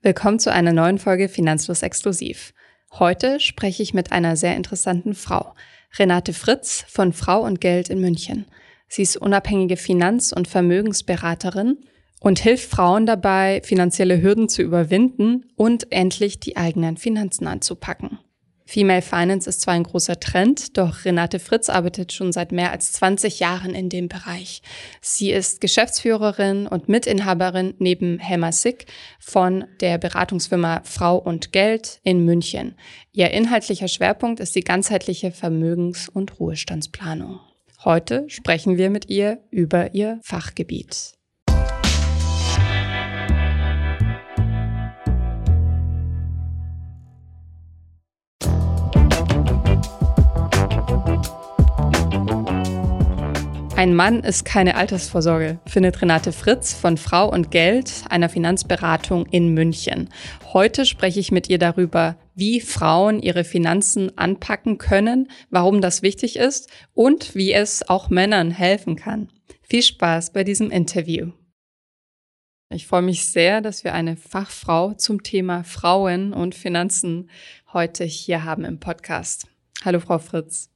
Willkommen zu einer neuen Folge Finanzlos Exklusiv. Heute spreche ich mit einer sehr interessanten Frau, Renate Fritz von Frau und Geld in München. Sie ist unabhängige Finanz- und Vermögensberaterin und hilft Frauen dabei, finanzielle Hürden zu überwinden und endlich die eigenen Finanzen anzupacken. Female Finance ist zwar ein großer Trend, doch Renate Fritz arbeitet schon seit mehr als 20 Jahren in dem Bereich. Sie ist Geschäftsführerin und Mitinhaberin neben Helma Sick von der Beratungsfirma Frau und Geld in München. Ihr inhaltlicher Schwerpunkt ist die ganzheitliche Vermögens- und Ruhestandsplanung. Heute sprechen wir mit ihr über ihr Fachgebiet. Ein Mann ist keine Altersvorsorge, findet Renate Fritz von Frau und Geld, einer Finanzberatung in München. Heute spreche ich mit ihr darüber, wie Frauen ihre Finanzen anpacken können, warum das wichtig ist und wie es auch Männern helfen kann. Viel Spaß bei diesem Interview. Ich freue mich sehr, dass wir eine Fachfrau zum Thema Frauen und Finanzen heute hier haben im Podcast. Hallo, Frau Fritz.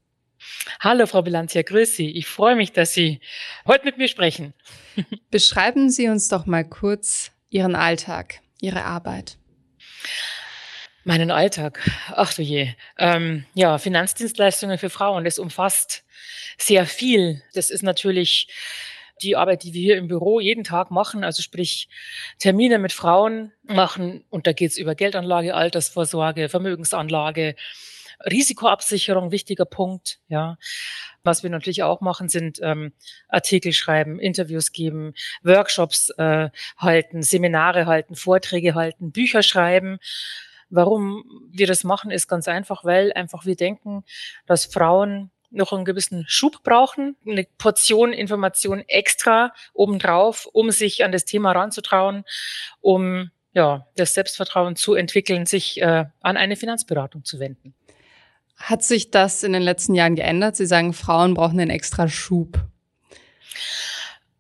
Hallo, Frau Bilanzia, grüß Sie. Ich freue mich, dass Sie heute mit mir sprechen. Beschreiben Sie uns doch mal kurz Ihren Alltag, Ihre Arbeit. Meinen Alltag. Ach du je. Ähm, ja, Finanzdienstleistungen für Frauen, das umfasst sehr viel. Das ist natürlich die Arbeit, die wir hier im Büro jeden Tag machen, also sprich Termine mit Frauen machen. Und da geht es über Geldanlage, Altersvorsorge, Vermögensanlage, Risikoabsicherung, wichtiger Punkt, ja. Was wir natürlich auch machen, sind ähm, Artikel schreiben, Interviews geben, Workshops äh, halten, Seminare halten, Vorträge halten, Bücher schreiben. Warum wir das machen, ist ganz einfach, weil einfach wir denken, dass Frauen noch einen gewissen Schub brauchen, eine Portion Information extra obendrauf, um sich an das Thema ranzutrauen, um ja, das Selbstvertrauen zu entwickeln, sich äh, an eine Finanzberatung zu wenden. Hat sich das in den letzten Jahren geändert? Sie sagen, Frauen brauchen einen extra Schub.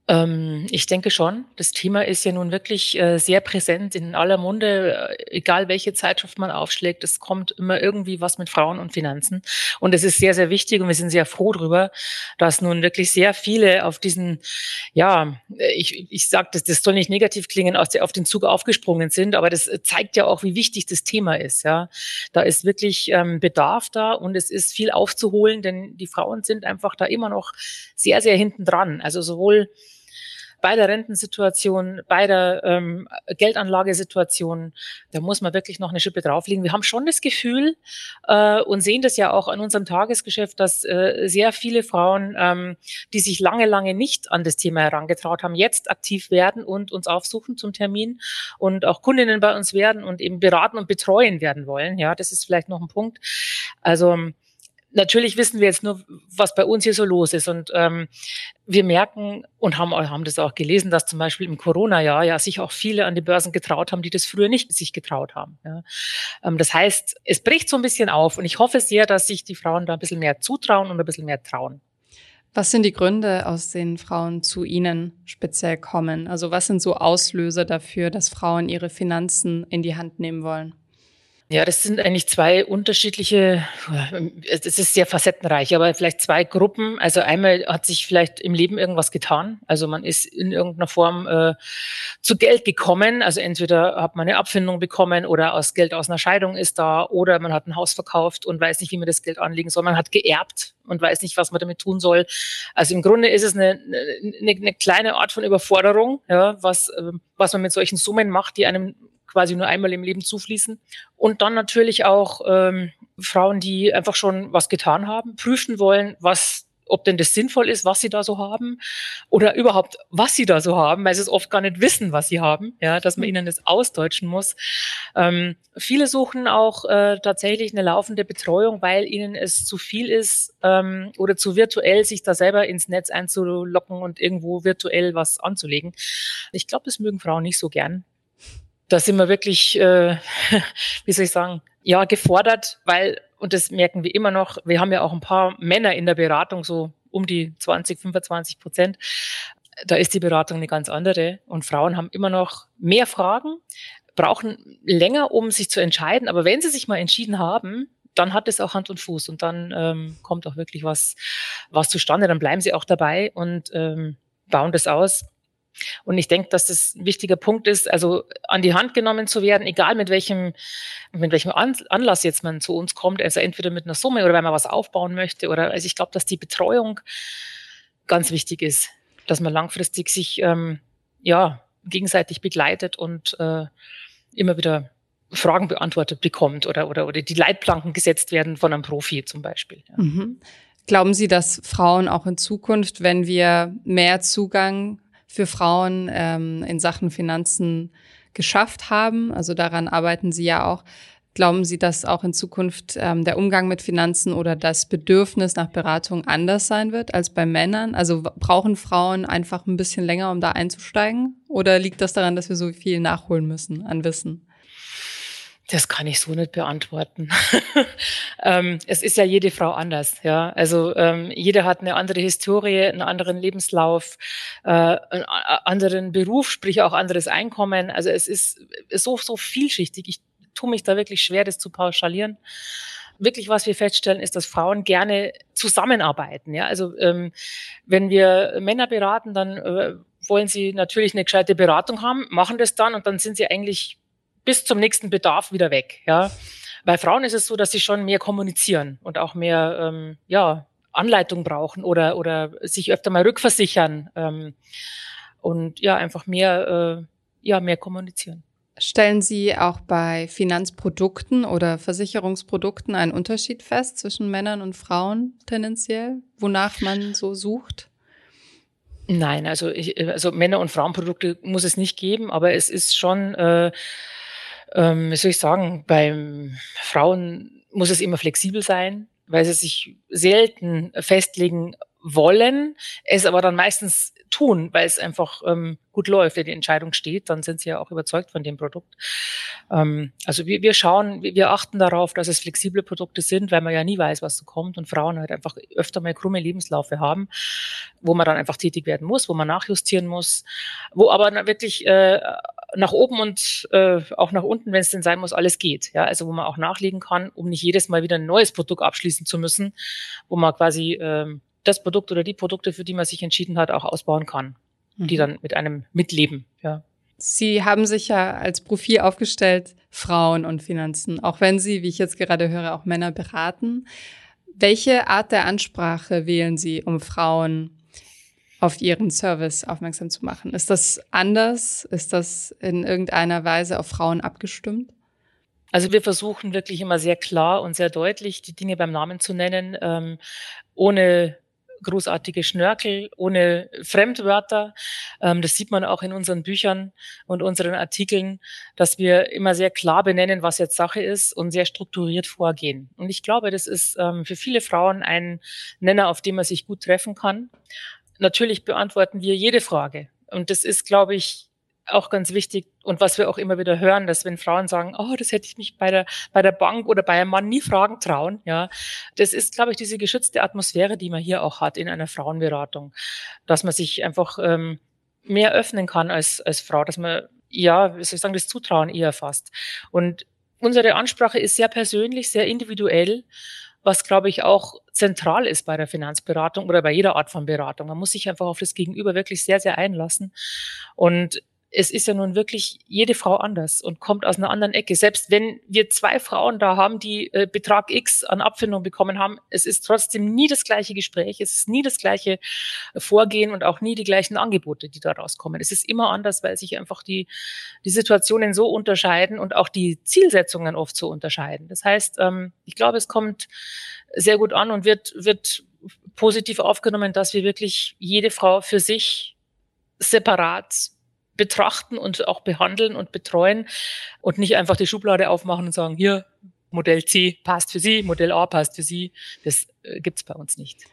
Ähm, ich denke schon. Das Thema ist ja nun wirklich äh, sehr präsent in aller Munde, äh, egal welche Zeitschrift man aufschlägt. Es kommt immer irgendwie was mit Frauen und Finanzen. Und es ist sehr, sehr wichtig und wir sind sehr froh darüber, dass nun wirklich sehr viele auf diesen, ja, ich, ich sage, das, das soll nicht negativ klingen, aus der, auf den Zug aufgesprungen sind, aber das zeigt ja auch, wie wichtig das Thema ist. Ja, Da ist wirklich ähm, Bedarf da und es ist viel aufzuholen, denn die Frauen sind einfach da immer noch sehr, sehr hinten dran. Also sowohl bei der Rentensituation, bei der ähm, Geldanlagesituation, da muss man wirklich noch eine Schippe drauflegen. Wir haben schon das Gefühl äh, und sehen das ja auch an unserem Tagesgeschäft, dass äh, sehr viele Frauen, ähm, die sich lange, lange nicht an das Thema herangetraut haben, jetzt aktiv werden und uns aufsuchen zum Termin und auch Kundinnen bei uns werden und eben beraten und betreuen werden wollen. Ja, das ist vielleicht noch ein Punkt. Also natürlich wissen wir jetzt nur, was bei uns hier so los ist. Und ähm, wir merken und haben, haben das auch gelesen, dass zum Beispiel im Corona-Jahr ja sich auch viele an die Börsen getraut haben, die das früher nicht sich getraut haben. Ja. Ähm, das heißt, es bricht so ein bisschen auf und ich hoffe sehr, dass sich die Frauen da ein bisschen mehr zutrauen und ein bisschen mehr trauen. Was sind die Gründe, aus denen Frauen zu Ihnen speziell kommen? Also was sind so Auslöser dafür, dass Frauen ihre Finanzen in die Hand nehmen wollen? Ja, das sind eigentlich zwei unterschiedliche, es ist sehr facettenreich, aber vielleicht zwei Gruppen. Also einmal hat sich vielleicht im Leben irgendwas getan. Also man ist in irgendeiner Form äh, zu Geld gekommen. Also entweder hat man eine Abfindung bekommen oder aus Geld aus einer Scheidung ist da oder man hat ein Haus verkauft und weiß nicht, wie man das Geld anlegen soll. Man hat geerbt und weiß nicht, was man damit tun soll. Also im Grunde ist es eine, eine, eine kleine Art von Überforderung, ja, was, ähm, was man mit solchen Summen macht, die einem quasi nur einmal im Leben zufließen. Und dann natürlich auch ähm, Frauen, die einfach schon was getan haben, prüfen wollen, was ob denn das sinnvoll ist, was sie da so haben oder überhaupt, was sie da so haben, weil sie es oft gar nicht wissen, was sie haben, ja, dass man mhm. ihnen das ausdeutschen muss. Ähm, viele suchen auch äh, tatsächlich eine laufende Betreuung, weil ihnen es zu viel ist ähm, oder zu virtuell, sich da selber ins Netz einzulocken und irgendwo virtuell was anzulegen. Ich glaube, das mögen Frauen nicht so gern da sind wir wirklich, äh, wie soll ich sagen, ja, gefordert, weil, und das merken wir immer noch, wir haben ja auch ein paar Männer in der Beratung, so um die 20, 25 Prozent. Da ist die Beratung eine ganz andere und Frauen haben immer noch mehr Fragen, brauchen länger, um sich zu entscheiden. Aber wenn sie sich mal entschieden haben, dann hat es auch Hand und Fuß und dann ähm, kommt auch wirklich was, was zustande. Dann bleiben sie auch dabei und ähm, bauen das aus. Und ich denke, dass das ein wichtiger Punkt ist, also an die Hand genommen zu werden, egal mit welchem, mit welchem Anlass jetzt man zu uns kommt, also entweder mit einer Summe oder wenn man was aufbauen möchte oder, also ich glaube, dass die Betreuung ganz wichtig ist, dass man langfristig sich, ähm, ja, gegenseitig begleitet und äh, immer wieder Fragen beantwortet bekommt oder, oder, oder die Leitplanken gesetzt werden von einem Profi zum Beispiel. Ja. Mhm. Glauben Sie, dass Frauen auch in Zukunft, wenn wir mehr Zugang für Frauen ähm, in Sachen Finanzen geschafft haben, also daran arbeiten Sie ja auch, glauben Sie, dass auch in Zukunft ähm, der Umgang mit Finanzen oder das Bedürfnis nach Beratung anders sein wird als bei Männern? Also brauchen Frauen einfach ein bisschen länger, um da einzusteigen? Oder liegt das daran, dass wir so viel nachholen müssen an Wissen? Das kann ich so nicht beantworten. ähm, es ist ja jede Frau anders, ja. Also ähm, jeder hat eine andere Historie, einen anderen Lebenslauf, äh, einen anderen Beruf, sprich auch anderes Einkommen. Also es ist so so vielschichtig. Ich tue mich da wirklich schwer, das zu pauschalieren. Wirklich, was wir feststellen, ist, dass Frauen gerne zusammenarbeiten. Ja, also ähm, wenn wir Männer beraten, dann äh, wollen sie natürlich eine gescheite Beratung haben, machen das dann und dann sind sie eigentlich bis zum nächsten Bedarf wieder weg. Ja. Bei Frauen ist es so, dass sie schon mehr kommunizieren und auch mehr ähm, ja, Anleitung brauchen oder, oder sich öfter mal rückversichern ähm, und ja, einfach mehr, äh, ja, mehr kommunizieren. Stellen Sie auch bei Finanzprodukten oder Versicherungsprodukten einen Unterschied fest zwischen Männern und Frauen tendenziell, wonach man so sucht? Nein, also, ich, also Männer- und Frauenprodukte muss es nicht geben, aber es ist schon äh, ähm, wie soll ich sagen, beim Frauen muss es immer flexibel sein, weil sie sich selten festlegen wollen, es aber dann meistens tun, weil es einfach ähm, gut läuft, wenn die Entscheidung steht, dann sind sie ja auch überzeugt von dem Produkt. Ähm, also wir, wir schauen, wir achten darauf, dass es flexible Produkte sind, weil man ja nie weiß, was so kommt und Frauen halt einfach öfter mal krumme Lebenslaufe haben, wo man dann einfach tätig werden muss, wo man nachjustieren muss, wo aber wirklich äh, nach oben und äh, auch nach unten, wenn es denn sein muss, alles geht. Ja, also wo man auch nachlegen kann, um nicht jedes Mal wieder ein neues Produkt abschließen zu müssen, wo man quasi ähm, das Produkt oder die Produkte, für die man sich entschieden hat, auch ausbauen kann, mhm. die dann mit einem mitleben. Ja. Sie haben sich ja als Profil aufgestellt, Frauen und Finanzen, auch wenn Sie, wie ich jetzt gerade höre, auch Männer beraten. Welche Art der Ansprache wählen Sie, um Frauen auf Ihren Service aufmerksam zu machen? Ist das anders? Ist das in irgendeiner Weise auf Frauen abgestimmt? Also wir versuchen wirklich immer sehr klar und sehr deutlich die Dinge beim Namen zu nennen, ähm, ohne großartige Schnörkel, ohne Fremdwörter. Ähm, das sieht man auch in unseren Büchern und unseren Artikeln, dass wir immer sehr klar benennen, was jetzt Sache ist und sehr strukturiert vorgehen. Und ich glaube, das ist ähm, für viele Frauen ein Nenner, auf dem man sich gut treffen kann. Natürlich beantworten wir jede Frage. Und das ist, glaube ich, auch ganz wichtig und was wir auch immer wieder hören, dass wenn Frauen sagen, oh, das hätte ich mich bei der, bei der Bank oder bei einem Mann nie fragen trauen, ja, das ist, glaube ich, diese geschützte Atmosphäre, die man hier auch hat in einer Frauenberatung, dass man sich einfach ähm, mehr öffnen kann als, als Frau, dass man, ja, wie soll ich sagen, das Zutrauen eher fasst. Und unsere Ansprache ist sehr persönlich, sehr individuell was, glaube ich, auch zentral ist bei der Finanzberatung oder bei jeder Art von Beratung. Man muss sich einfach auf das Gegenüber wirklich sehr, sehr einlassen. Und es ist ja nun wirklich jede Frau anders und kommt aus einer anderen Ecke. Selbst wenn wir zwei Frauen da haben, die äh, Betrag X an Abfindung bekommen haben, es ist trotzdem nie das gleiche Gespräch, es ist nie das gleiche Vorgehen und auch nie die gleichen Angebote, die da rauskommen. Es ist immer anders, weil sich einfach die, die Situationen so unterscheiden und auch die Zielsetzungen oft so unterscheiden. Das heißt, ähm, ich glaube, es kommt sehr gut an und wird, wird positiv aufgenommen, dass wir wirklich jede Frau für sich separat betrachten und auch behandeln und betreuen und nicht einfach die Schublade aufmachen und sagen, hier, Modell C passt für Sie, Modell A passt für Sie. Das äh, gibt's bei uns nicht.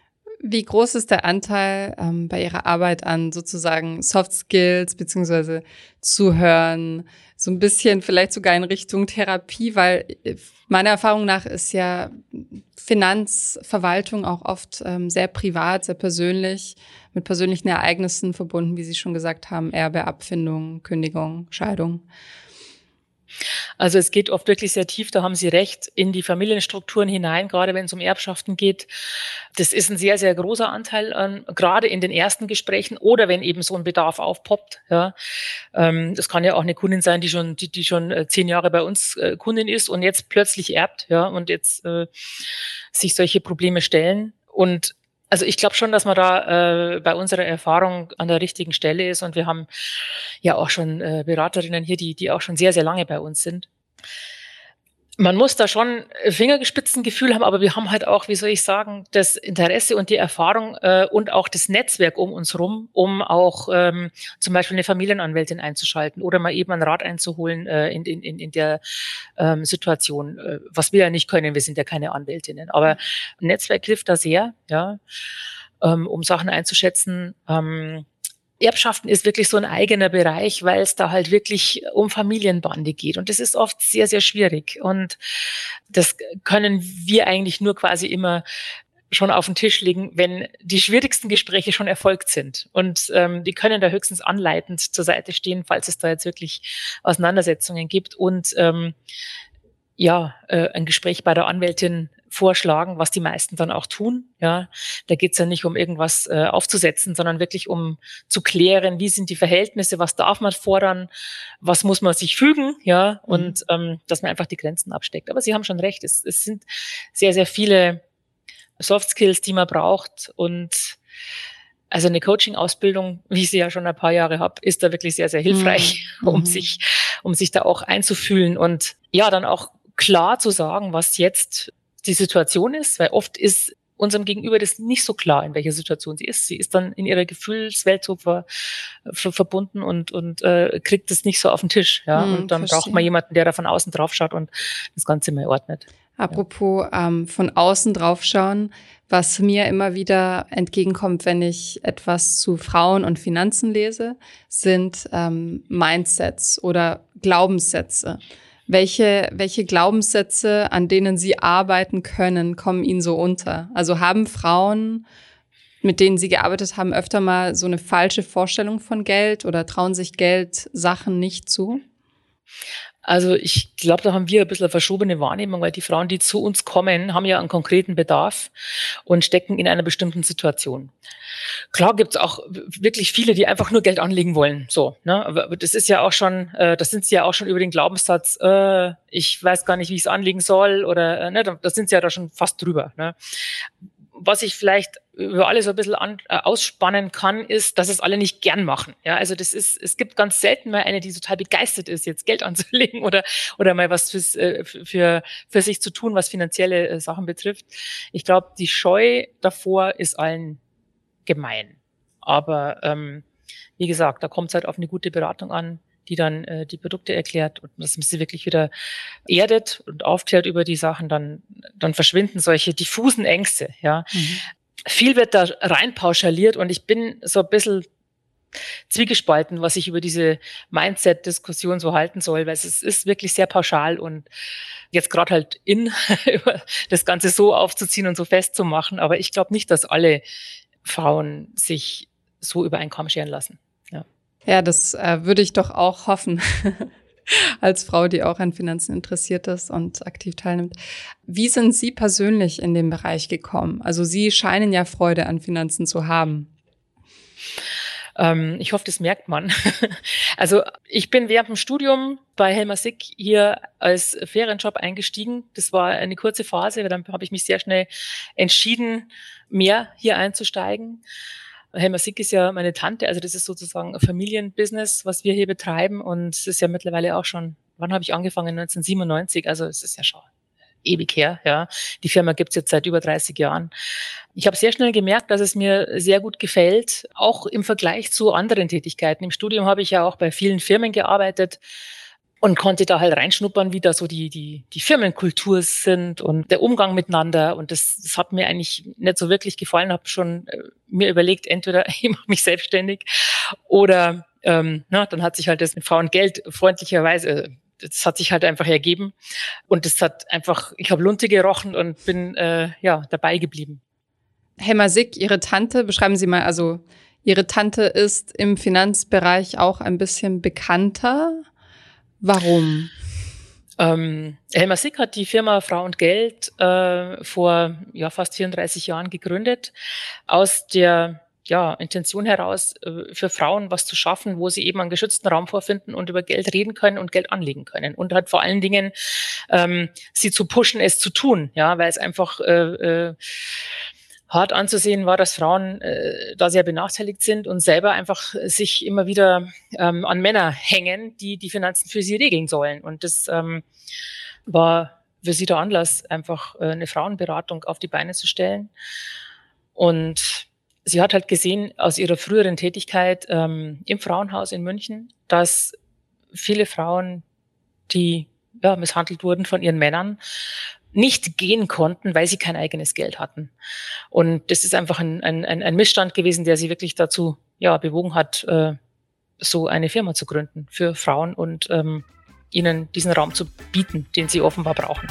Wie groß ist der Anteil ähm, bei Ihrer Arbeit an sozusagen Soft Skills beziehungsweise Zuhören, so ein bisschen vielleicht sogar in Richtung Therapie, weil äh, meiner Erfahrung nach ist ja Finanzverwaltung auch oft ähm, sehr privat, sehr persönlich, mit persönlichen Ereignissen verbunden, wie Sie schon gesagt haben, Erbe, Abfindung, Kündigung, Scheidung. Also es geht oft wirklich sehr tief, da haben Sie recht, in die Familienstrukturen hinein, gerade wenn es um Erbschaften geht. Das ist ein sehr, sehr großer Anteil, an, gerade in den ersten Gesprächen oder wenn eben so ein Bedarf aufpoppt. Ja. Ähm, das kann ja auch eine Kundin sein, die schon, die, die schon äh, zehn Jahre bei uns äh, Kundin ist und jetzt plötzlich erbt ja, und jetzt äh, sich solche Probleme stellen. Und also ich glaube schon, dass man da äh, bei unserer Erfahrung an der richtigen Stelle ist und wir haben ja auch schon äh, Beraterinnen hier, die, die auch schon sehr, sehr lange bei uns sind man muss da schon Fingergespitzengefühl haben, aber wir haben halt auch, wie soll ich sagen, das Interesse und die Erfahrung äh, und auch das Netzwerk um uns rum, um auch ähm, zum Beispiel eine Familienanwältin einzuschalten oder mal eben einen Rat einzuholen äh, in, in, in der ähm, Situation, äh, was wir ja nicht können, wir sind ja keine Anwältinnen. Aber Netzwerk hilft da sehr, ja, ähm, um Sachen einzuschätzen. Ähm, Erbschaften ist wirklich so ein eigener Bereich, weil es da halt wirklich um Familienbande geht. Und das ist oft sehr, sehr schwierig. Und das können wir eigentlich nur quasi immer schon auf den Tisch legen, wenn die schwierigsten Gespräche schon erfolgt sind. Und ähm, die können da höchstens anleitend zur Seite stehen, falls es da jetzt wirklich Auseinandersetzungen gibt. Und ähm, ja, äh, ein Gespräch bei der Anwältin vorschlagen, was die meisten dann auch tun. Ja, da geht es ja nicht um irgendwas äh, aufzusetzen, sondern wirklich um zu klären, wie sind die Verhältnisse, was darf man fordern, was muss man sich fügen, ja, mhm. und ähm, dass man einfach die Grenzen absteckt. Aber Sie haben schon recht, es, es sind sehr, sehr viele Soft Skills, die man braucht und also eine Coaching-Ausbildung, wie ich sie ja schon ein paar Jahre habe, ist da wirklich sehr, sehr hilfreich, mhm. um mhm. sich, um sich da auch einzufühlen und ja, dann auch klar zu sagen, was jetzt die Situation ist, weil oft ist unserem Gegenüber das nicht so klar, in welcher Situation sie ist. Sie ist dann in ihrer Gefühlswelt so ver, ver, verbunden und, und äh, kriegt das nicht so auf den Tisch. Ja? Hm, und dann verstehe. braucht man jemanden, der da von außen drauf schaut und das Ganze mal ordnet. Apropos ja. ähm, von außen drauf schauen, was mir immer wieder entgegenkommt, wenn ich etwas zu Frauen und Finanzen lese, sind ähm, Mindsets oder Glaubenssätze. Welche, welche Glaubenssätze, an denen Sie arbeiten können, kommen Ihnen so unter? Also haben Frauen, mit denen Sie gearbeitet haben, öfter mal so eine falsche Vorstellung von Geld oder trauen sich Geld Sachen nicht zu? Also ich glaube, da haben wir ein bisschen eine verschobene Wahrnehmung, weil die Frauen, die zu uns kommen, haben ja einen konkreten Bedarf und stecken in einer bestimmten Situation. Klar gibt's auch wirklich viele, die einfach nur Geld anlegen wollen. So, ne? Aber das ist ja auch schon, äh, das sind sie ja auch schon über den Glaubenssatz, äh, ich weiß gar nicht, wie ich es anlegen soll, oder äh, ne, da sind sie ja da schon fast drüber. Ne? Was ich vielleicht über alle so ein bisschen an, äh, ausspannen kann, ist, dass es alle nicht gern machen. Ja, also das ist, es gibt ganz selten mal eine, die total begeistert ist, jetzt Geld anzulegen oder, oder mal was fürs, äh, für, für sich zu tun, was finanzielle äh, Sachen betrifft. Ich glaube, die Scheu davor ist allen gemein. Aber ähm, wie gesagt, da kommt es halt auf eine gute Beratung an, die dann äh, die Produkte erklärt und dass man sie wirklich wieder erdet und aufklärt über die Sachen, dann, dann verschwinden solche diffusen Ängste. Ja. Mhm. Viel wird da rein pauschaliert und ich bin so ein bisschen zwiegespalten, was ich über diese Mindset-Diskussion so halten soll, weil es ist wirklich sehr pauschal und jetzt gerade halt in, das Ganze so aufzuziehen und so festzumachen. Aber ich glaube nicht, dass alle Frauen sich so über einen Kamm scheren lassen. Ja, das äh, würde ich doch auch hoffen. als Frau, die auch an Finanzen interessiert ist und aktiv teilnimmt. Wie sind Sie persönlich in den Bereich gekommen? Also Sie scheinen ja Freude an Finanzen zu haben. Ähm, ich hoffe, das merkt man. also ich bin während dem Studium bei Helmer Sick hier als Ferienjob eingestiegen. Das war eine kurze Phase, dann habe ich mich sehr schnell entschieden, mehr hier einzusteigen. Helma Sick ist ja meine Tante, also das ist sozusagen ein Familienbusiness, was wir hier betreiben und es ist ja mittlerweile auch schon, wann habe ich angefangen? 1997, also es ist ja schon ewig her, ja. Die Firma gibt's jetzt seit über 30 Jahren. Ich habe sehr schnell gemerkt, dass es mir sehr gut gefällt, auch im Vergleich zu anderen Tätigkeiten. Im Studium habe ich ja auch bei vielen Firmen gearbeitet, und konnte da halt reinschnuppern, wie da so die, die, die Firmenkultur sind und der Umgang miteinander. Und das, das hat mir eigentlich nicht so wirklich gefallen. Habe schon äh, mir überlegt, entweder ich mache mich selbstständig oder ähm, na, dann hat sich halt das mit Frau und Geld freundlicherweise, das hat sich halt einfach ergeben. Und das hat einfach, ich habe Lunte gerochen und bin äh, ja dabei geblieben. Helma Sick, Ihre Tante, beschreiben Sie mal, also Ihre Tante ist im Finanzbereich auch ein bisschen bekannter. Warum? Ähm, Helmer Sick hat die Firma Frau und Geld äh, vor ja, fast 34 Jahren gegründet, aus der ja, Intention heraus, äh, für Frauen was zu schaffen, wo sie eben einen geschützten Raum vorfinden und über Geld reden können und Geld anlegen können. Und hat vor allen Dingen ähm, sie zu pushen, es zu tun, ja, weil es einfach äh, äh, hart anzusehen war, dass Frauen äh, da sehr benachteiligt sind und selber einfach sich immer wieder ähm, an Männer hängen, die die Finanzen für sie regeln sollen. Und das ähm, war für sie der Anlass, einfach äh, eine Frauenberatung auf die Beine zu stellen. Und sie hat halt gesehen aus ihrer früheren Tätigkeit ähm, im Frauenhaus in München, dass viele Frauen, die ja, misshandelt wurden von ihren Männern, nicht gehen konnten, weil sie kein eigenes Geld hatten. Und das ist einfach ein, ein, ein Missstand gewesen, der sie wirklich dazu ja, bewogen hat, äh, so eine Firma zu gründen für Frauen und ähm, ihnen diesen Raum zu bieten, den sie offenbar brauchen.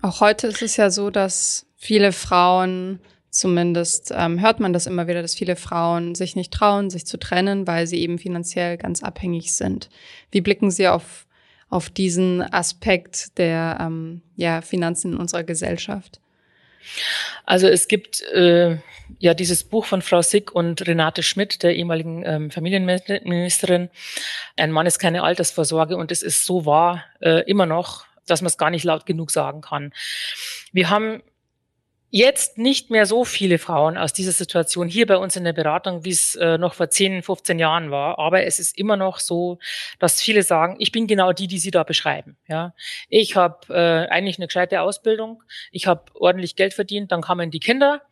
Auch heute ist es ja so, dass viele Frauen Zumindest ähm, hört man das immer wieder, dass viele Frauen sich nicht trauen, sich zu trennen, weil sie eben finanziell ganz abhängig sind. Wie blicken Sie auf, auf diesen Aspekt der ähm, ja, Finanzen in unserer Gesellschaft? Also es gibt äh, ja dieses Buch von Frau Sick und Renate Schmidt, der ehemaligen ähm, Familienministerin. Ein Mann ist keine Altersvorsorge und es ist so wahr äh, immer noch, dass man es gar nicht laut genug sagen kann. Wir haben jetzt nicht mehr so viele Frauen aus dieser Situation hier bei uns in der Beratung, wie es äh, noch vor 10, 15 Jahren war. Aber es ist immer noch so, dass viele sagen, ich bin genau die, die Sie da beschreiben. Ja, ich habe äh, eigentlich eine gescheite Ausbildung, ich habe ordentlich Geld verdient, dann kamen die Kinder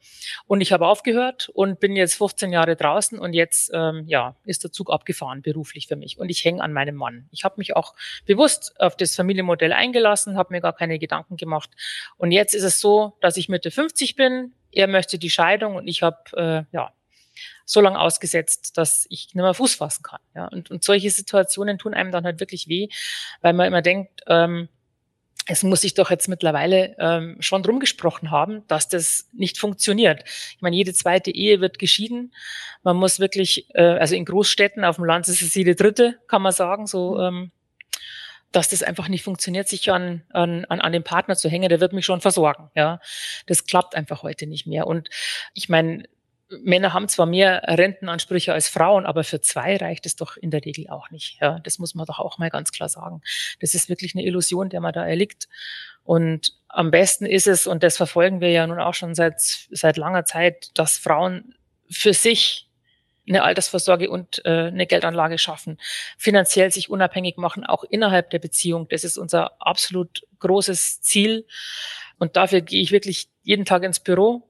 und ich habe aufgehört und bin jetzt 15 Jahre draußen und jetzt ähm, ja ist der Zug abgefahren beruflich für mich und ich hänge an meinem Mann. Ich habe mich auch bewusst auf das Familienmodell eingelassen, habe mir gar keine Gedanken gemacht und jetzt ist es so, dass ich Mitte 50 bin, er möchte die Scheidung und ich habe äh, ja so lange ausgesetzt, dass ich nicht mehr Fuß fassen kann. Ja, und, und solche Situationen tun einem dann halt wirklich weh, weil man immer denkt, ähm, es muss sich doch jetzt mittlerweile ähm, schon drum gesprochen haben, dass das nicht funktioniert. Ich meine, jede zweite Ehe wird geschieden. Man muss wirklich, äh, also in Großstädten, auf dem Land ist es jede dritte, kann man sagen, so mhm. ähm, dass das einfach nicht funktioniert, sich an, an, an den Partner zu hängen, der wird mich schon versorgen. Ja, das klappt einfach heute nicht mehr. Und ich meine, Männer haben zwar mehr Rentenansprüche als Frauen, aber für zwei reicht es doch in der Regel auch nicht. Ja, das muss man doch auch mal ganz klar sagen. Das ist wirklich eine Illusion, der man da erliegt. Und am besten ist es, und das verfolgen wir ja nun auch schon seit, seit langer Zeit, dass Frauen für sich eine Altersvorsorge und äh, eine Geldanlage schaffen, finanziell sich unabhängig machen, auch innerhalb der Beziehung. Das ist unser absolut großes Ziel. Und dafür gehe ich wirklich jeden Tag ins Büro,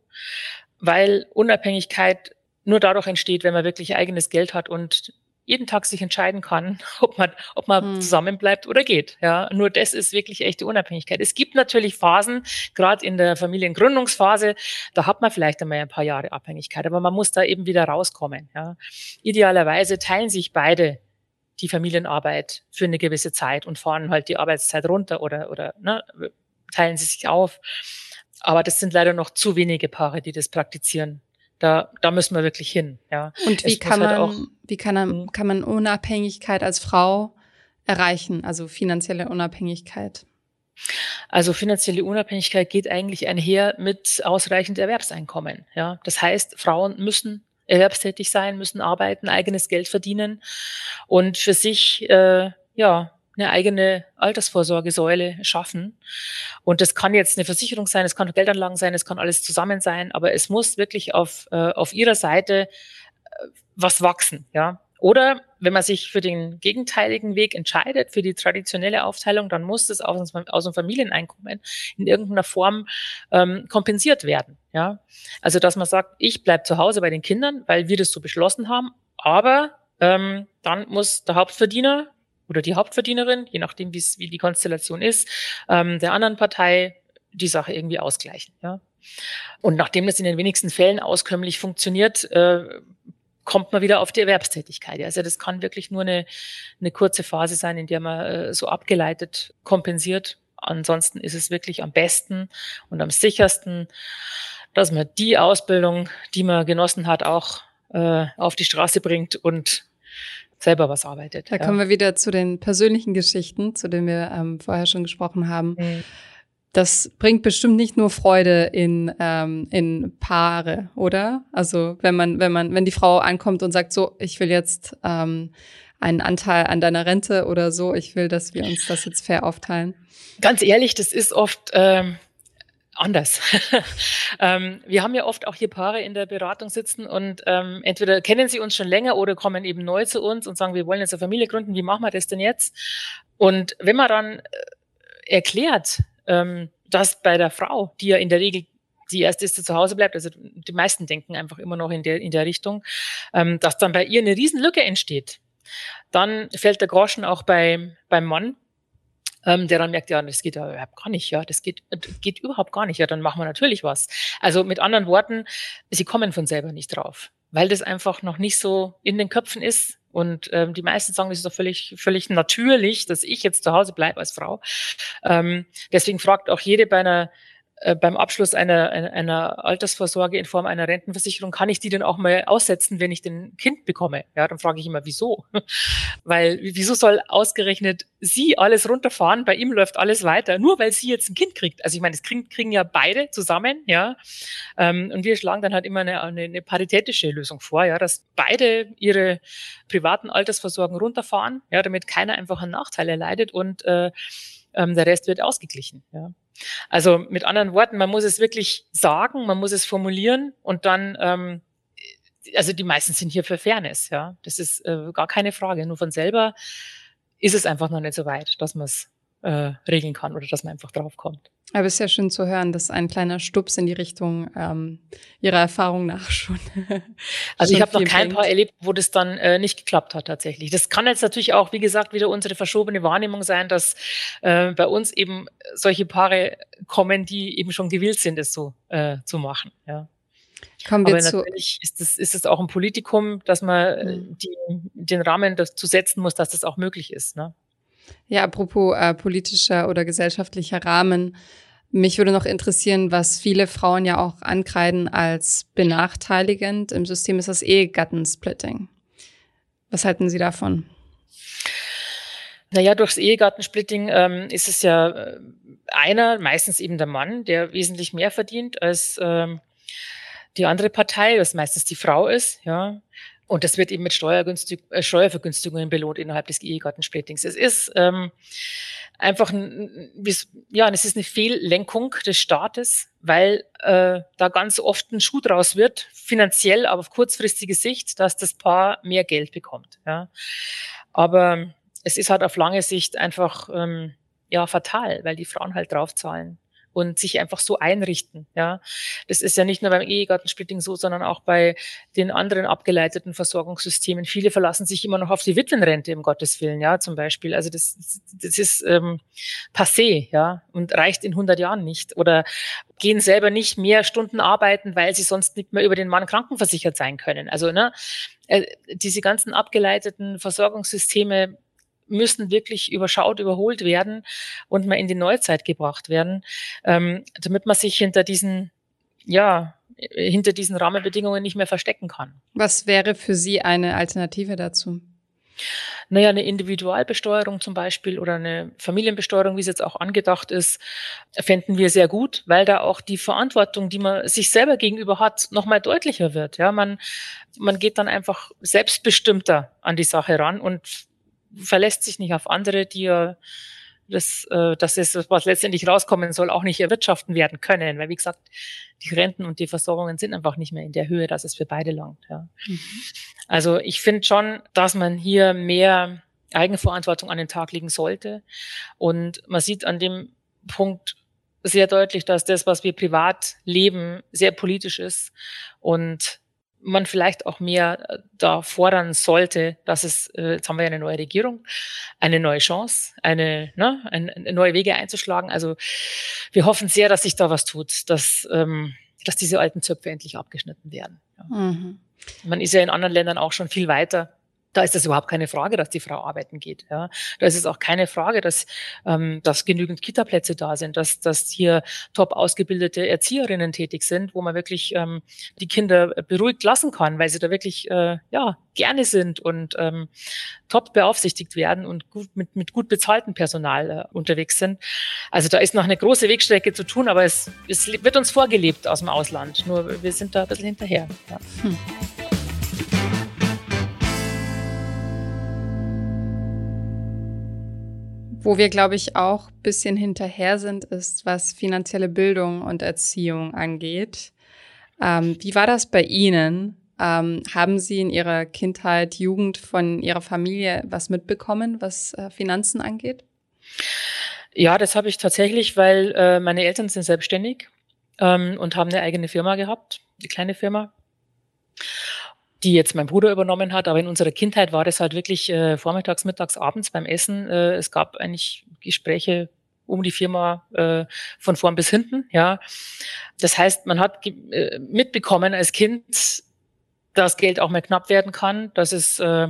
weil Unabhängigkeit nur dadurch entsteht, wenn man wirklich eigenes Geld hat und jeden Tag sich entscheiden kann, ob man, ob man hm. zusammenbleibt oder geht. Ja, nur das ist wirklich echte Unabhängigkeit. Es gibt natürlich Phasen, gerade in der Familiengründungsphase, da hat man vielleicht einmal ein paar Jahre Abhängigkeit, aber man muss da eben wieder rauskommen. Ja. Idealerweise teilen sich beide die Familienarbeit für eine gewisse Zeit und fahren halt die Arbeitszeit runter oder, oder ne, teilen sie sich auf. Aber das sind leider noch zu wenige Paare, die das praktizieren. Da, da müssen wir wirklich hin. Ja. Und wie kann halt man, halt wie kann man, mhm. kann man Unabhängigkeit als Frau erreichen, also finanzielle Unabhängigkeit? Also finanzielle Unabhängigkeit geht eigentlich einher mit ausreichend Erwerbseinkommen. Ja, das heißt, Frauen müssen erwerbstätig sein, müssen arbeiten, eigenes Geld verdienen und für sich äh, ja eine eigene Altersvorsorgesäule schaffen. Und das kann jetzt eine Versicherung sein, es kann Geldanlagen sein, es kann alles zusammen sein, aber es muss wirklich auf, äh, auf ihrer Seite äh, was wachsen, ja. Oder wenn man sich für den gegenteiligen Weg entscheidet, für die traditionelle Aufteilung, dann muss das aus, aus dem Familieneinkommen in irgendeiner Form ähm, kompensiert werden. Ja? Also dass man sagt, ich bleib zu Hause bei den Kindern, weil wir das so beschlossen haben, aber ähm, dann muss der Hauptverdiener oder die Hauptverdienerin, je nachdem, wie die Konstellation ist, ähm, der anderen Partei die Sache irgendwie ausgleichen. Ja? Und nachdem das in den wenigsten Fällen auskömmlich funktioniert, äh, kommt man wieder auf die Erwerbstätigkeit. Also das kann wirklich nur eine, eine kurze Phase sein, in der man äh, so abgeleitet kompensiert. Ansonsten ist es wirklich am besten und am sichersten, dass man die Ausbildung, die man genossen hat, auch äh, auf die Straße bringt und selber was arbeitet. Da ja. kommen wir wieder zu den persönlichen Geschichten, zu denen wir ähm, vorher schon gesprochen haben. Mhm. Das bringt bestimmt nicht nur Freude in, ähm, in Paare, oder? Also wenn man, wenn man, wenn die Frau ankommt und sagt, so, ich will jetzt ähm, einen Anteil an deiner Rente oder so, ich will, dass wir uns das jetzt fair aufteilen. Ganz ehrlich, das ist oft ähm, anders. ähm, wir haben ja oft auch hier Paare in der Beratung sitzen und ähm, entweder kennen sie uns schon länger oder kommen eben neu zu uns und sagen, wir wollen jetzt eine Familie gründen, wie machen wir das denn jetzt? Und wenn man dann äh, erklärt, ähm, dass bei der Frau, die ja in der Regel die erste ist, die zu Hause bleibt, also die meisten denken einfach immer noch in der, in der Richtung, ähm, dass dann bei ihr eine Riesenlücke entsteht. Dann fällt der Groschen auch bei, beim Mann, ähm, der dann merkt, ja, das geht ja überhaupt gar nicht, ja, das geht, geht überhaupt gar nicht, ja, dann machen wir natürlich was. Also mit anderen Worten, sie kommen von selber nicht drauf, weil das einfach noch nicht so in den Köpfen ist. Und ähm, die meisten sagen, das ist doch völlig, völlig natürlich, dass ich jetzt zu Hause bleibe als Frau. Ähm, deswegen fragt auch jede bei einer äh, beim Abschluss einer, einer Altersvorsorge in Form einer Rentenversicherung, kann ich die denn auch mal aussetzen, wenn ich den Kind bekomme? Ja, dann frage ich immer, wieso? weil, wieso soll ausgerechnet sie alles runterfahren, bei ihm läuft alles weiter, nur weil sie jetzt ein Kind kriegt? Also ich meine, das kriegen, kriegen ja beide zusammen, ja. Ähm, und wir schlagen dann halt immer eine, eine, eine paritätische Lösung vor, ja, dass beide ihre privaten Altersvorsorgen runterfahren, ja, damit keiner einfach einen Nachteil erleidet und äh, ähm, der Rest wird ausgeglichen, ja. Also mit anderen Worten, man muss es wirklich sagen, man muss es formulieren und dann, ähm, also die meisten sind hier für Fairness, ja. Das ist äh, gar keine Frage. Nur von selber ist es einfach noch nicht so weit, dass man es äh, regeln kann oder dass man einfach drauf kommt. Aber es ist ja schön zu hören, dass ein kleiner Stups in die Richtung ähm, ihrer Erfahrung nach schon. also ich habe noch kein bringt. Paar erlebt, wo das dann äh, nicht geklappt hat tatsächlich. Das kann jetzt natürlich auch, wie gesagt, wieder unsere verschobene Wahrnehmung sein, dass äh, bei uns eben solche Paare kommen, die eben schon gewillt sind, es so äh, zu machen. Ja. Kommen wir Aber zu natürlich ist es ist es auch ein Politikum, dass man mhm. die, den Rahmen dazu setzen muss, dass das auch möglich ist. Ne? Ja, apropos äh, politischer oder gesellschaftlicher Rahmen. Mich würde noch interessieren, was viele Frauen ja auch ankreiden als benachteiligend im System ist das Ehegattensplitting. Was halten Sie davon? Naja, durchs Ehegattensplitting ähm, ist es ja äh, einer, meistens eben der Mann, der wesentlich mehr verdient als ähm, die andere Partei, was meistens die Frau ist, ja. Und das wird eben mit Steuergünstig, äh, Steuervergünstigungen belohnt innerhalb des Ehegattensplittings. Es ist ähm, einfach ein, ja, es ist eine Fehllenkung des Staates, weil äh, da ganz oft ein Schuh draus wird, finanziell, aber auf kurzfristige Sicht, dass das Paar mehr Geld bekommt. Ja. Aber es ist halt auf lange Sicht einfach ähm, ja fatal, weil die Frauen halt draufzahlen und sich einfach so einrichten. Ja, das ist ja nicht nur beim Ehegattensplitting so, sondern auch bei den anderen abgeleiteten Versorgungssystemen. Viele verlassen sich immer noch auf die Witwenrente, im Gottes Willen, ja, zum Beispiel. Also das, das ist ähm, passé, ja, und reicht in 100 Jahren nicht. Oder gehen selber nicht mehr Stunden arbeiten, weil sie sonst nicht mehr über den Mann krankenversichert sein können. Also ne, äh, diese ganzen abgeleiteten Versorgungssysteme müssen wirklich überschaut, überholt werden und mal in die Neuzeit gebracht werden, ähm, damit man sich hinter diesen, ja, hinter diesen Rahmenbedingungen nicht mehr verstecken kann. Was wäre für Sie eine Alternative dazu? Naja, eine Individualbesteuerung zum Beispiel oder eine Familienbesteuerung, wie es jetzt auch angedacht ist, fänden wir sehr gut, weil da auch die Verantwortung, die man sich selber gegenüber hat, nochmal deutlicher wird. Ja, man, man geht dann einfach selbstbestimmter an die Sache ran und verlässt sich nicht auf andere, die ja das, äh, das ist, was letztendlich rauskommen soll, auch nicht erwirtschaften werden können. Weil, wie gesagt, die Renten und die Versorgungen sind einfach nicht mehr in der Höhe, dass es für beide langt. Ja. Mhm. Also ich finde schon, dass man hier mehr Eigenverantwortung an den Tag legen sollte. Und man sieht an dem Punkt sehr deutlich, dass das, was wir privat leben, sehr politisch ist und man vielleicht auch mehr äh, da fordern sollte, dass es, äh, jetzt haben wir ja eine neue Regierung, eine neue Chance, eine, ne, eine, eine neue Wege einzuschlagen. Also wir hoffen sehr, dass sich da was tut, dass, ähm, dass diese alten Zöpfe endlich abgeschnitten werden. Ja. Mhm. Man ist ja in anderen Ländern auch schon viel weiter. Da ist es überhaupt keine Frage, dass die Frau arbeiten geht. Ja. Da ist es auch keine Frage, dass, ähm, dass genügend Kitaplätze da sind, dass, dass hier top ausgebildete Erzieherinnen tätig sind, wo man wirklich ähm, die Kinder beruhigt lassen kann, weil sie da wirklich äh, ja, gerne sind und ähm, top beaufsichtigt werden und gut, mit, mit gut bezahltem Personal äh, unterwegs sind. Also da ist noch eine große Wegstrecke zu tun, aber es, es wird uns vorgelebt aus dem Ausland. Nur wir sind da ein bisschen hinterher. Ja. Hm. Wo wir, glaube ich, auch ein bisschen hinterher sind, ist, was finanzielle Bildung und Erziehung angeht. Ähm, wie war das bei Ihnen? Ähm, haben Sie in Ihrer Kindheit, Jugend von Ihrer Familie was mitbekommen, was äh, Finanzen angeht? Ja, das habe ich tatsächlich, weil äh, meine Eltern sind selbstständig ähm, und haben eine eigene Firma gehabt, die kleine Firma die jetzt mein Bruder übernommen hat. Aber in unserer Kindheit war das halt wirklich äh, vormittags, mittags, abends beim Essen. Äh, es gab eigentlich Gespräche um die Firma äh, von vorn bis hinten. Ja, das heißt, man hat äh, mitbekommen als Kind, dass Geld auch mal knapp werden kann, dass es äh,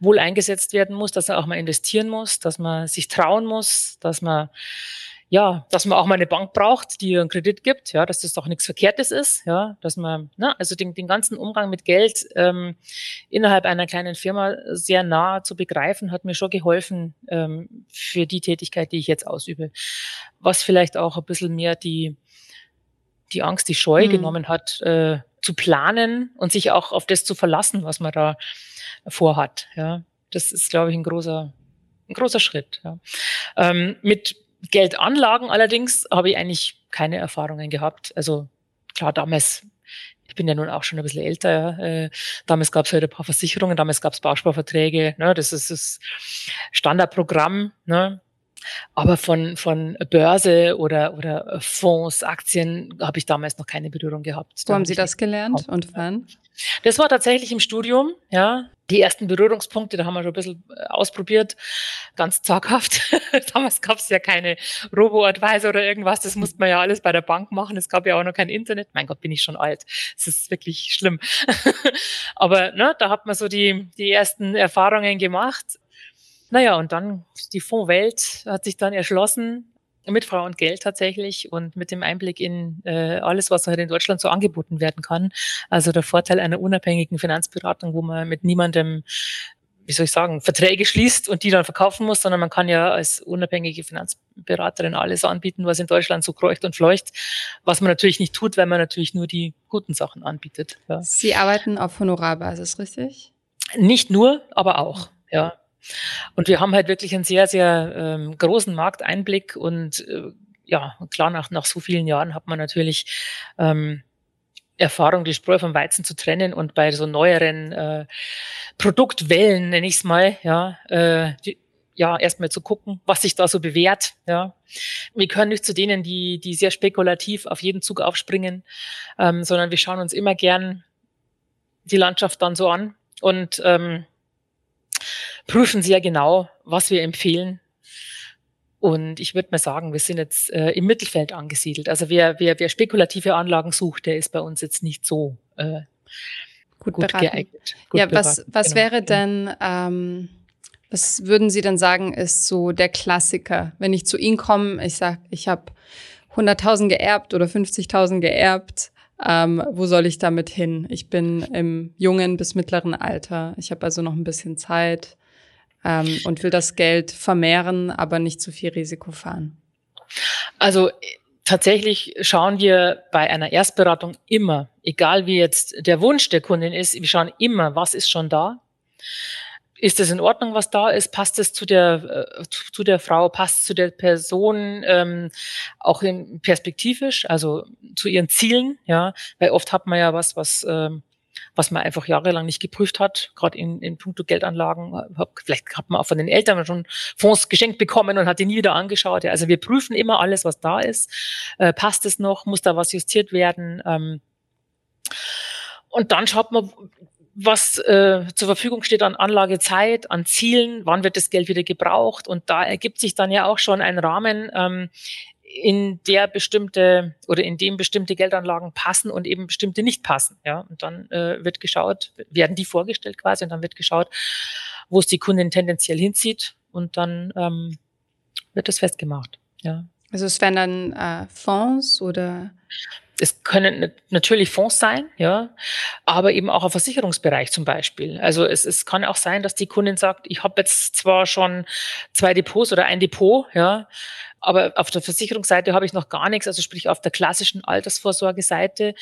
wohl eingesetzt werden muss, dass er auch mal investieren muss, dass man sich trauen muss, dass man ja, dass man auch mal eine Bank braucht, die einen Kredit gibt, ja, dass das doch nichts Verkehrtes ist, ja, dass man, ne, also den, den ganzen Umgang mit Geld ähm, innerhalb einer kleinen Firma sehr nah zu begreifen, hat mir schon geholfen ähm, für die Tätigkeit, die ich jetzt ausübe. Was vielleicht auch ein bisschen mehr die, die Angst, die Scheu mhm. genommen hat, äh, zu planen und sich auch auf das zu verlassen, was man da vorhat, ja. Das ist, glaube ich, ein großer, ein großer Schritt. Ja. Ähm, mit Geldanlagen allerdings habe ich eigentlich keine Erfahrungen gehabt. Also klar, damals, ich bin ja nun auch schon ein bisschen älter, äh, damals gab es halt ein paar Versicherungen, damals gab es Bausparverträge, ne, das ist das Standardprogramm, ne, aber von, von Börse oder, oder Fonds, Aktien habe ich damals noch keine Berührung gehabt. Wo da haben Sie das gelernt und wann? Das war tatsächlich im Studium, ja. Die ersten Berührungspunkte, da haben wir schon ein bisschen äh, ausprobiert, ganz zaghaft. Damals gab es ja keine Robo-Advisor oder irgendwas, das musste man ja alles bei der Bank machen. Es gab ja auch noch kein Internet. Mein Gott, bin ich schon alt. Das ist wirklich schlimm. Aber ne, da hat man so die, die ersten Erfahrungen gemacht. Naja, und dann die Fondswelt hat sich dann erschlossen mit Frau und Geld tatsächlich und mit dem Einblick in äh, alles, was halt in Deutschland so angeboten werden kann. Also der Vorteil einer unabhängigen Finanzberatung, wo man mit niemandem wie soll ich sagen, Verträge schließt und die dann verkaufen muss, sondern man kann ja als unabhängige Finanzberaterin alles anbieten, was in Deutschland so kreucht und fleucht, was man natürlich nicht tut, weil man natürlich nur die guten Sachen anbietet. Ja. Sie arbeiten auf Honorarbasis, richtig? Nicht nur, aber auch, ja. Und wir haben halt wirklich einen sehr, sehr ähm, großen Markteinblick und äh, ja, klar, nach, nach so vielen Jahren hat man natürlich ähm, Erfahrung, die Spreu vom Weizen zu trennen und bei so neueren äh, Produktwellen, nenne ich es mal, ja, äh, die, ja, erstmal zu gucken, was sich da so bewährt, ja. Wir können nicht zu denen, die, die sehr spekulativ auf jeden Zug aufspringen, ähm, sondern wir schauen uns immer gern die Landschaft dann so an und ähm, prüfen sehr genau, was wir empfehlen. Und ich würde mal sagen, wir sind jetzt äh, im Mittelfeld angesiedelt. Also wer, wer, wer spekulative Anlagen sucht, der ist bei uns jetzt nicht so äh, gut, gut geeignet. Gut ja, beraten. was, was genau. wäre denn, ähm, was würden Sie denn sagen, ist so der Klassiker? Wenn ich zu Ihnen komme, ich sage, ich habe 100.000 geerbt oder 50.000 geerbt, ähm, wo soll ich damit hin? Ich bin im jungen bis mittleren Alter. Ich habe also noch ein bisschen Zeit ähm, und will das Geld vermehren, aber nicht zu viel Risiko fahren? Also tatsächlich schauen wir bei einer Erstberatung immer, egal wie jetzt der Wunsch der Kundin ist, wir schauen immer, was ist schon da. Ist es in Ordnung, was da ist? Passt es zu der, äh, zu der Frau? Passt es zu der Person ähm, auch in, perspektivisch, also zu ihren Zielen? Ja, weil oft hat man ja was, was ähm, was man einfach jahrelang nicht geprüft hat, gerade in, in puncto Geldanlagen. Vielleicht hat man auch von den Eltern schon Fonds geschenkt bekommen und hat die nie wieder angeschaut. Ja, also wir prüfen immer alles, was da ist. Äh, passt es noch? Muss da was justiert werden? Ähm, und dann schaut man, was äh, zur Verfügung steht an Anlagezeit, an Zielen, wann wird das Geld wieder gebraucht. Und da ergibt sich dann ja auch schon ein Rahmen, ähm, in der bestimmte oder in dem bestimmte Geldanlagen passen und eben bestimmte nicht passen. Ja, und dann äh, wird geschaut, werden die vorgestellt quasi und dann wird geschaut, wo es die Kundin tendenziell hinzieht und dann ähm, wird das festgemacht. Ja. Also es werden dann äh, Fonds oder es können natürlich Fonds sein, ja, aber eben auch im Versicherungsbereich zum Beispiel. Also es, es kann auch sein, dass die Kundin sagt, ich habe jetzt zwar schon zwei Depots oder ein Depot, ja, aber auf der Versicherungsseite habe ich noch gar nichts, also sprich auf der klassischen Altersvorsorgeseite,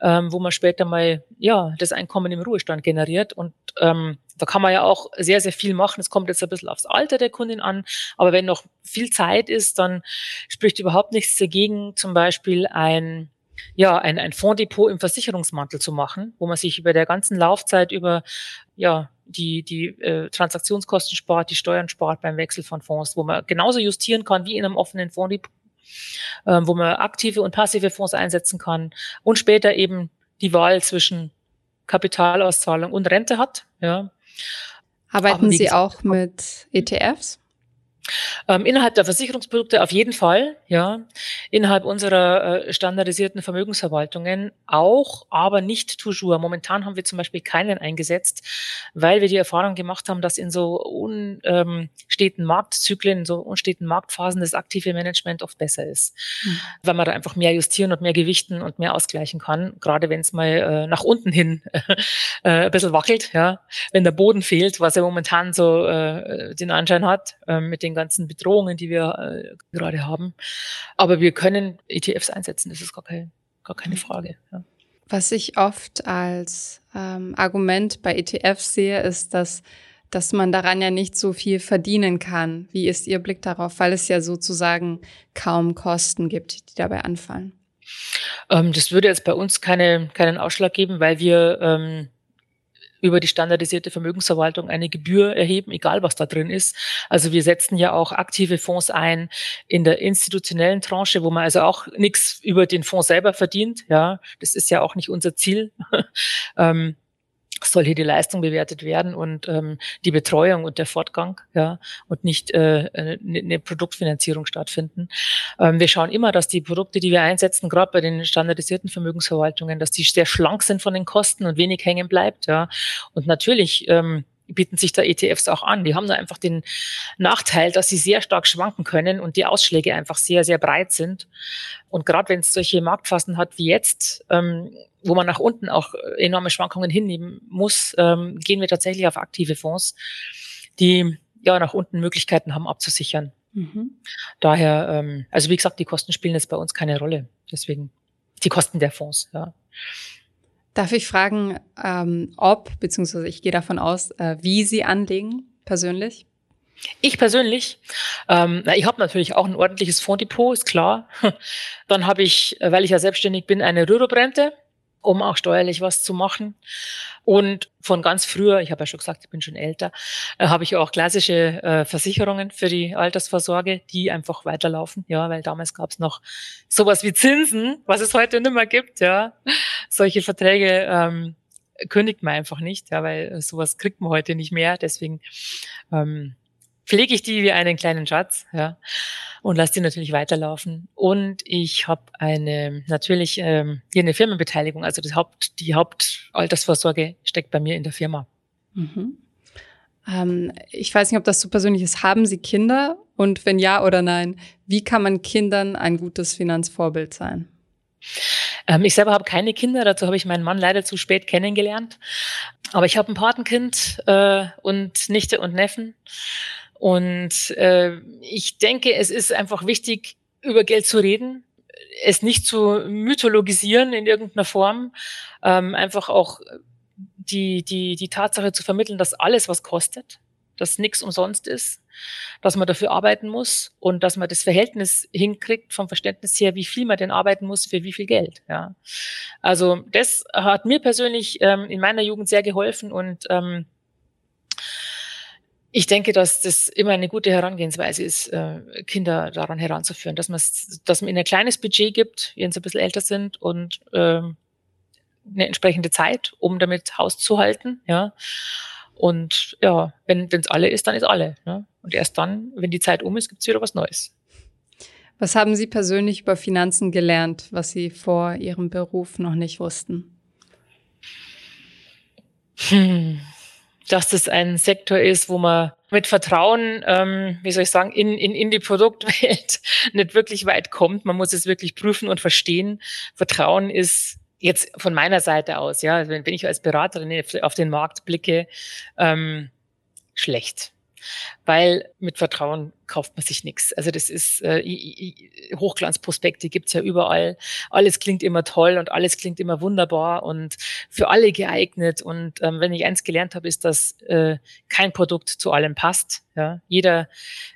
ähm, wo man später mal ja das Einkommen im Ruhestand generiert. Und ähm, da kann man ja auch sehr, sehr viel machen. Es kommt jetzt ein bisschen aufs Alter der Kundin an, aber wenn noch viel Zeit ist, dann spricht überhaupt nichts dagegen, zum Beispiel ein ja, ein, ein Fonddepot im Versicherungsmantel zu machen, wo man sich über der ganzen Laufzeit über ja, die, die äh, Transaktionskosten spart, die Steuern spart beim Wechsel von Fonds, wo man genauso justieren kann wie in einem offenen Fonddepot, äh, wo man aktive und passive Fonds einsetzen kann und später eben die Wahl zwischen Kapitalauszahlung und Rente hat. Ja. Arbeiten Sie auch mit ETFs? Ähm, innerhalb der Versicherungsprodukte auf jeden Fall, ja. Innerhalb unserer äh, standardisierten Vermögensverwaltungen auch, aber nicht toujours. Momentan haben wir zum Beispiel keinen eingesetzt, weil wir die Erfahrung gemacht haben, dass in so unsteten ähm, Marktzyklen, so unsteten Marktphasen das aktive Management oft besser ist. Mhm. Weil man da einfach mehr justieren und mehr gewichten und mehr ausgleichen kann, gerade wenn es mal äh, nach unten hin äh, ein bisschen wackelt, ja. Wenn der Boden fehlt, was ja momentan so äh, den Anschein hat, äh, mit den ganzen Bedrohungen, die wir äh, gerade haben. Aber wir können ETFs einsetzen, das ist gar, kein, gar keine mhm. Frage. Ja. Was ich oft als ähm, Argument bei ETFs sehe, ist, dass dass man daran ja nicht so viel verdienen kann. Wie ist Ihr Blick darauf, weil es ja sozusagen kaum Kosten gibt, die dabei anfallen? Ähm, das würde jetzt bei uns keine, keinen Ausschlag geben, weil wir ähm, über die standardisierte Vermögensverwaltung eine Gebühr erheben, egal was da drin ist. Also wir setzen ja auch aktive Fonds ein in der institutionellen Tranche, wo man also auch nichts über den Fonds selber verdient. Ja, das ist ja auch nicht unser Ziel. ähm, soll hier die Leistung bewertet werden und ähm, die Betreuung und der Fortgang, ja, und nicht äh, eine, Produktfinanzierung stattfinden. Ähm, wir schauen immer, dass die Produkte, die wir einsetzen, gerade bei den standardisierten Vermögensverwaltungen, dass die sehr schlank sind von den Kosten und wenig hängen bleibt, ja. Und natürlich ähm, bieten sich da ETFs auch an. Die haben da einfach den Nachteil, dass sie sehr stark schwanken können und die Ausschläge einfach sehr, sehr breit sind. Und gerade wenn es solche Marktphasen hat wie jetzt, ähm, wo man nach unten auch enorme Schwankungen hinnehmen muss, ähm, gehen wir tatsächlich auf aktive Fonds, die ja nach unten Möglichkeiten haben abzusichern. Mhm. Daher, ähm, also wie gesagt, die Kosten spielen jetzt bei uns keine Rolle. Deswegen die Kosten der Fonds, ja. Darf ich fragen, ähm, ob, beziehungsweise ich gehe davon aus, äh, wie Sie anlegen persönlich? Ich persönlich, ähm, ich habe natürlich auch ein ordentliches Fonddepot, ist klar. Dann habe ich, weil ich ja selbstständig bin, eine Rürup-Rente um auch steuerlich was zu machen. Und von ganz früher, ich habe ja schon gesagt, ich bin schon älter, äh, habe ich auch klassische äh, Versicherungen für die Altersvorsorge, die einfach weiterlaufen. Ja, weil damals gab es noch sowas wie Zinsen, was es heute nicht mehr gibt. Ja, solche Verträge ähm, kündigt man einfach nicht, ja, weil sowas kriegt man heute nicht mehr. Deswegen ähm, pflege ich die wie einen kleinen Schatz, ja, und lasse die natürlich weiterlaufen. Und ich habe eine natürlich ähm, hier eine Firmenbeteiligung, also das Haupt, die Hauptaltersvorsorge steckt bei mir in der Firma. Mhm. Ähm, ich weiß nicht, ob das so persönlich ist. Haben Sie Kinder? Und wenn ja oder nein, wie kann man Kindern ein gutes Finanzvorbild sein? Ähm, ich selber habe keine Kinder, dazu habe ich meinen Mann leider zu spät kennengelernt. Aber ich habe ein Patenkind äh, und Nichte und Neffen. Und äh, ich denke, es ist einfach wichtig, über Geld zu reden, es nicht zu mythologisieren in irgendeiner Form, ähm, einfach auch die, die, die Tatsache zu vermitteln, dass alles was kostet, dass nichts umsonst ist, dass man dafür arbeiten muss und dass man das Verhältnis hinkriegt vom Verständnis her, wie viel man denn arbeiten muss für wie viel Geld. Ja. Also das hat mir persönlich ähm, in meiner Jugend sehr geholfen und ähm, ich denke, dass das immer eine gute Herangehensweise ist, äh, Kinder daran heranzuführen, dass man dass man ihnen ein kleines Budget gibt, wenn sie ein bisschen älter sind und ähm, eine entsprechende Zeit, um damit Haus zu halten, ja. Und ja, wenn es alle ist, dann ist alle. Ne? Und erst dann, wenn die Zeit um ist, gibt es wieder was Neues. Was haben Sie persönlich über Finanzen gelernt, was Sie vor Ihrem Beruf noch nicht wussten? Hm. Dass das ein Sektor ist, wo man mit Vertrauen, ähm, wie soll ich sagen, in, in, in die Produktwelt nicht wirklich weit kommt. Man muss es wirklich prüfen und verstehen. Vertrauen ist jetzt von meiner Seite aus, ja, wenn, wenn ich als Beraterin auf den Markt blicke, ähm, schlecht weil mit Vertrauen kauft man sich nichts. Also das ist äh, Hochglanzprospekte gibt's ja überall. Alles klingt immer toll und alles klingt immer wunderbar und für alle geeignet. Und ähm, wenn ich eins gelernt habe, ist, dass äh, kein Produkt zu allem passt. Ja? Jeder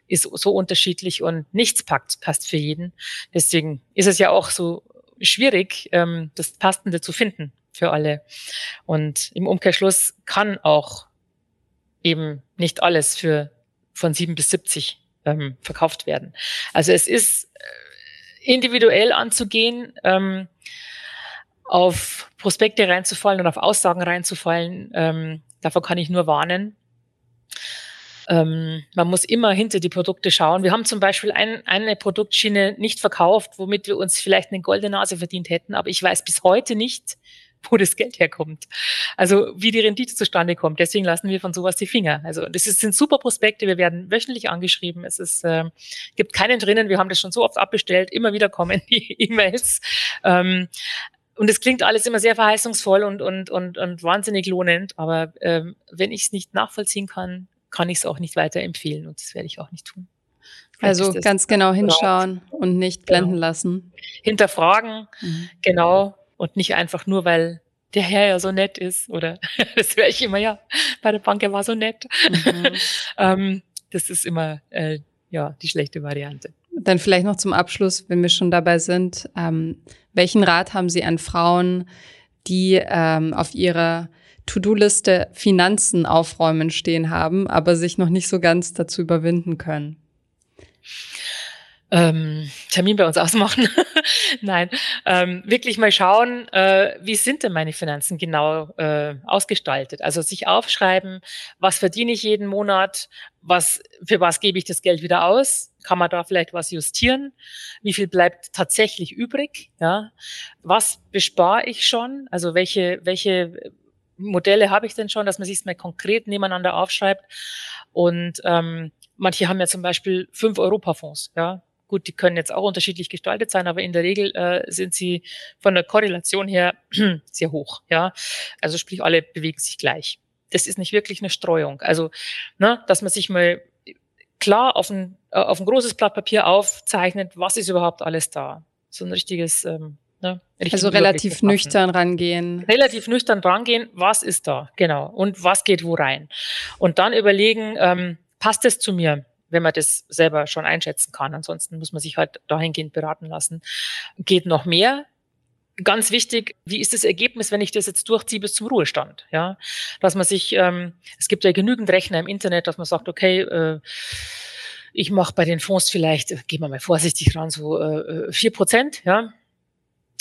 ist so unterschiedlich und nichts packt, passt für jeden. Deswegen ist es ja auch so schwierig, ähm, das Passende zu finden für alle. Und im Umkehrschluss kann auch eben nicht alles für von 7 bis 70 ähm, verkauft werden. Also es ist äh, individuell anzugehen, ähm, auf Prospekte reinzufallen und auf Aussagen reinzufallen. Ähm, davor kann ich nur warnen. Ähm, man muss immer hinter die Produkte schauen. Wir haben zum Beispiel ein, eine Produktschiene nicht verkauft, womit wir uns vielleicht eine goldene Nase verdient hätten, aber ich weiß bis heute nicht, wo das Geld herkommt. Also wie die Rendite zustande kommt. Deswegen lassen wir von sowas die Finger. Also das ist, sind super Prospekte. Wir werden wöchentlich angeschrieben. Es ist, äh, gibt keinen drinnen. Wir haben das schon so oft abbestellt. Immer wieder kommen die E-Mails. Ähm, und es klingt alles immer sehr verheißungsvoll und, und, und, und wahnsinnig lohnend. Aber ähm, wenn ich es nicht nachvollziehen kann, kann ich es auch nicht weiterempfehlen. Und das werde ich auch nicht tun. also ganz genau hinschauen und nicht blenden genau. lassen. Hinterfragen, mhm. genau und nicht einfach nur, weil der Herr ja so nett ist oder das höre ich immer, ja, bei der Bank, er war so nett. Mhm. ähm, das ist immer äh, ja die schlechte Variante. Dann vielleicht noch zum Abschluss, wenn wir schon dabei sind, ähm, welchen Rat haben Sie an Frauen, die ähm, auf ihrer To-Do-Liste Finanzen aufräumen stehen haben, aber sich noch nicht so ganz dazu überwinden können? Ähm, Termin bei uns ausmachen. Nein, ähm, wirklich mal schauen, äh, wie sind denn meine Finanzen genau äh, ausgestaltet. Also sich aufschreiben, was verdiene ich jeden Monat, was für was gebe ich das Geld wieder aus, kann man da vielleicht was justieren, wie viel bleibt tatsächlich übrig, ja, was bespare ich schon, also welche welche Modelle habe ich denn schon, dass man sich mal konkret nebeneinander aufschreibt? Und ähm, Manche haben ja zum Beispiel fünf Europafonds, ja, Gut, die können jetzt auch unterschiedlich gestaltet sein, aber in der Regel äh, sind sie von der Korrelation her sehr hoch. Ja, also sprich, alle bewegen sich gleich. Das ist nicht wirklich eine Streuung. Also, ne, dass man sich mal klar auf ein, äh, auf ein großes Blatt Papier aufzeichnet, was ist überhaupt alles da. So ein richtiges ähm, Ne, also relativ nüchtern rangehen. Relativ nüchtern rangehen, was ist da, genau, und was geht wo rein. Und dann überlegen, ähm, passt es zu mir? Wenn man das selber schon einschätzen kann. Ansonsten muss man sich halt dahingehend beraten lassen. Geht noch mehr? Ganz wichtig, wie ist das Ergebnis, wenn ich das jetzt durchziehe bis zum Ruhestand? Ja, dass man sich, ähm, es gibt ja genügend Rechner im Internet, dass man sagt, okay, äh, ich mache bei den Fonds vielleicht, äh, gehen wir mal vorsichtig ran, so äh, vier Prozent, ja,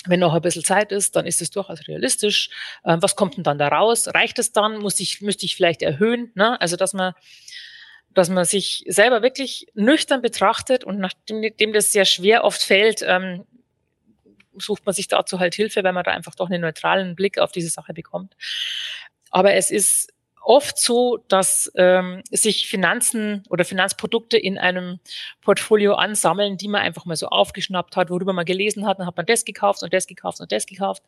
wenn noch ein bisschen Zeit ist, dann ist es durchaus realistisch. Ähm, was kommt denn dann da raus? Reicht es dann? Muss ich, müsste ich vielleicht erhöhen? Ne? Also, dass man dass man sich selber wirklich nüchtern betrachtet und nachdem das sehr schwer oft fällt, ähm, sucht man sich dazu halt Hilfe, weil man da einfach doch einen neutralen Blick auf diese Sache bekommt. Aber es ist oft so, dass ähm, sich Finanzen oder Finanzprodukte in einem Portfolio ansammeln, die man einfach mal so aufgeschnappt hat, worüber man gelesen hat, dann hat man das gekauft und das gekauft und das gekauft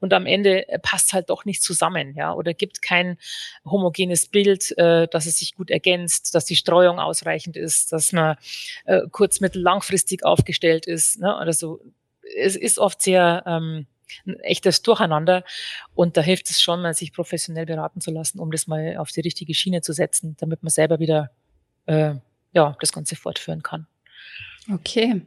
und am Ende äh, passt halt doch nicht zusammen, ja, oder gibt kein homogenes Bild, äh, dass es sich gut ergänzt, dass die Streuung ausreichend ist, dass man äh, kurz-, mittel-, langfristig aufgestellt ist, ne, oder so. Es ist oft sehr ähm, ein echtes Durcheinander. Und da hilft es schon, mal sich professionell beraten zu lassen, um das mal auf die richtige Schiene zu setzen, damit man selber wieder äh, ja, das Ganze fortführen kann. Okay,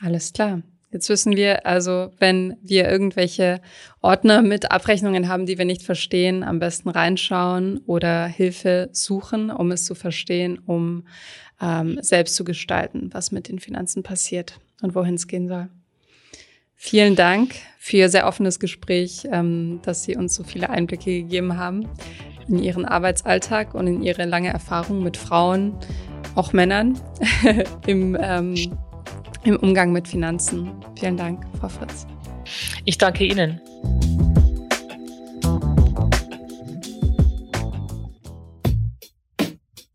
alles klar. Jetzt wissen wir also, wenn wir irgendwelche Ordner mit Abrechnungen haben, die wir nicht verstehen, am besten reinschauen oder Hilfe suchen, um es zu verstehen, um ähm, selbst zu gestalten, was mit den Finanzen passiert und wohin es gehen soll. Vielen Dank für Ihr sehr offenes Gespräch, ähm, dass Sie uns so viele Einblicke gegeben haben in Ihren Arbeitsalltag und in Ihre lange Erfahrung mit Frauen, auch Männern im, ähm, im Umgang mit Finanzen. Vielen Dank, Frau Fritz. Ich danke Ihnen.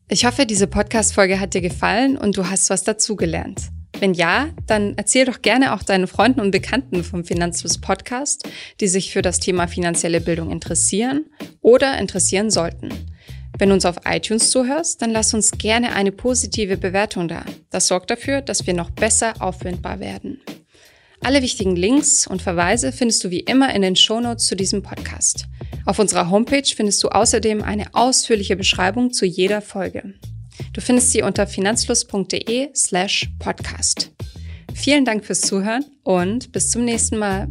Ich hoffe, diese Podcast-Folge hat dir gefallen und du hast was dazugelernt. Wenn ja, dann erzähl doch gerne auch deinen Freunden und Bekannten vom Finanzfluss Podcast, die sich für das Thema finanzielle Bildung interessieren oder interessieren sollten. Wenn du uns auf iTunes zuhörst, dann lass uns gerne eine positive Bewertung da. Das sorgt dafür, dass wir noch besser auffindbar werden. Alle wichtigen Links und Verweise findest du wie immer in den Shownotes zu diesem Podcast. Auf unserer Homepage findest du außerdem eine ausführliche Beschreibung zu jeder Folge. Du findest sie unter finanzfluss.de slash podcast. Vielen Dank fürs Zuhören und bis zum nächsten Mal.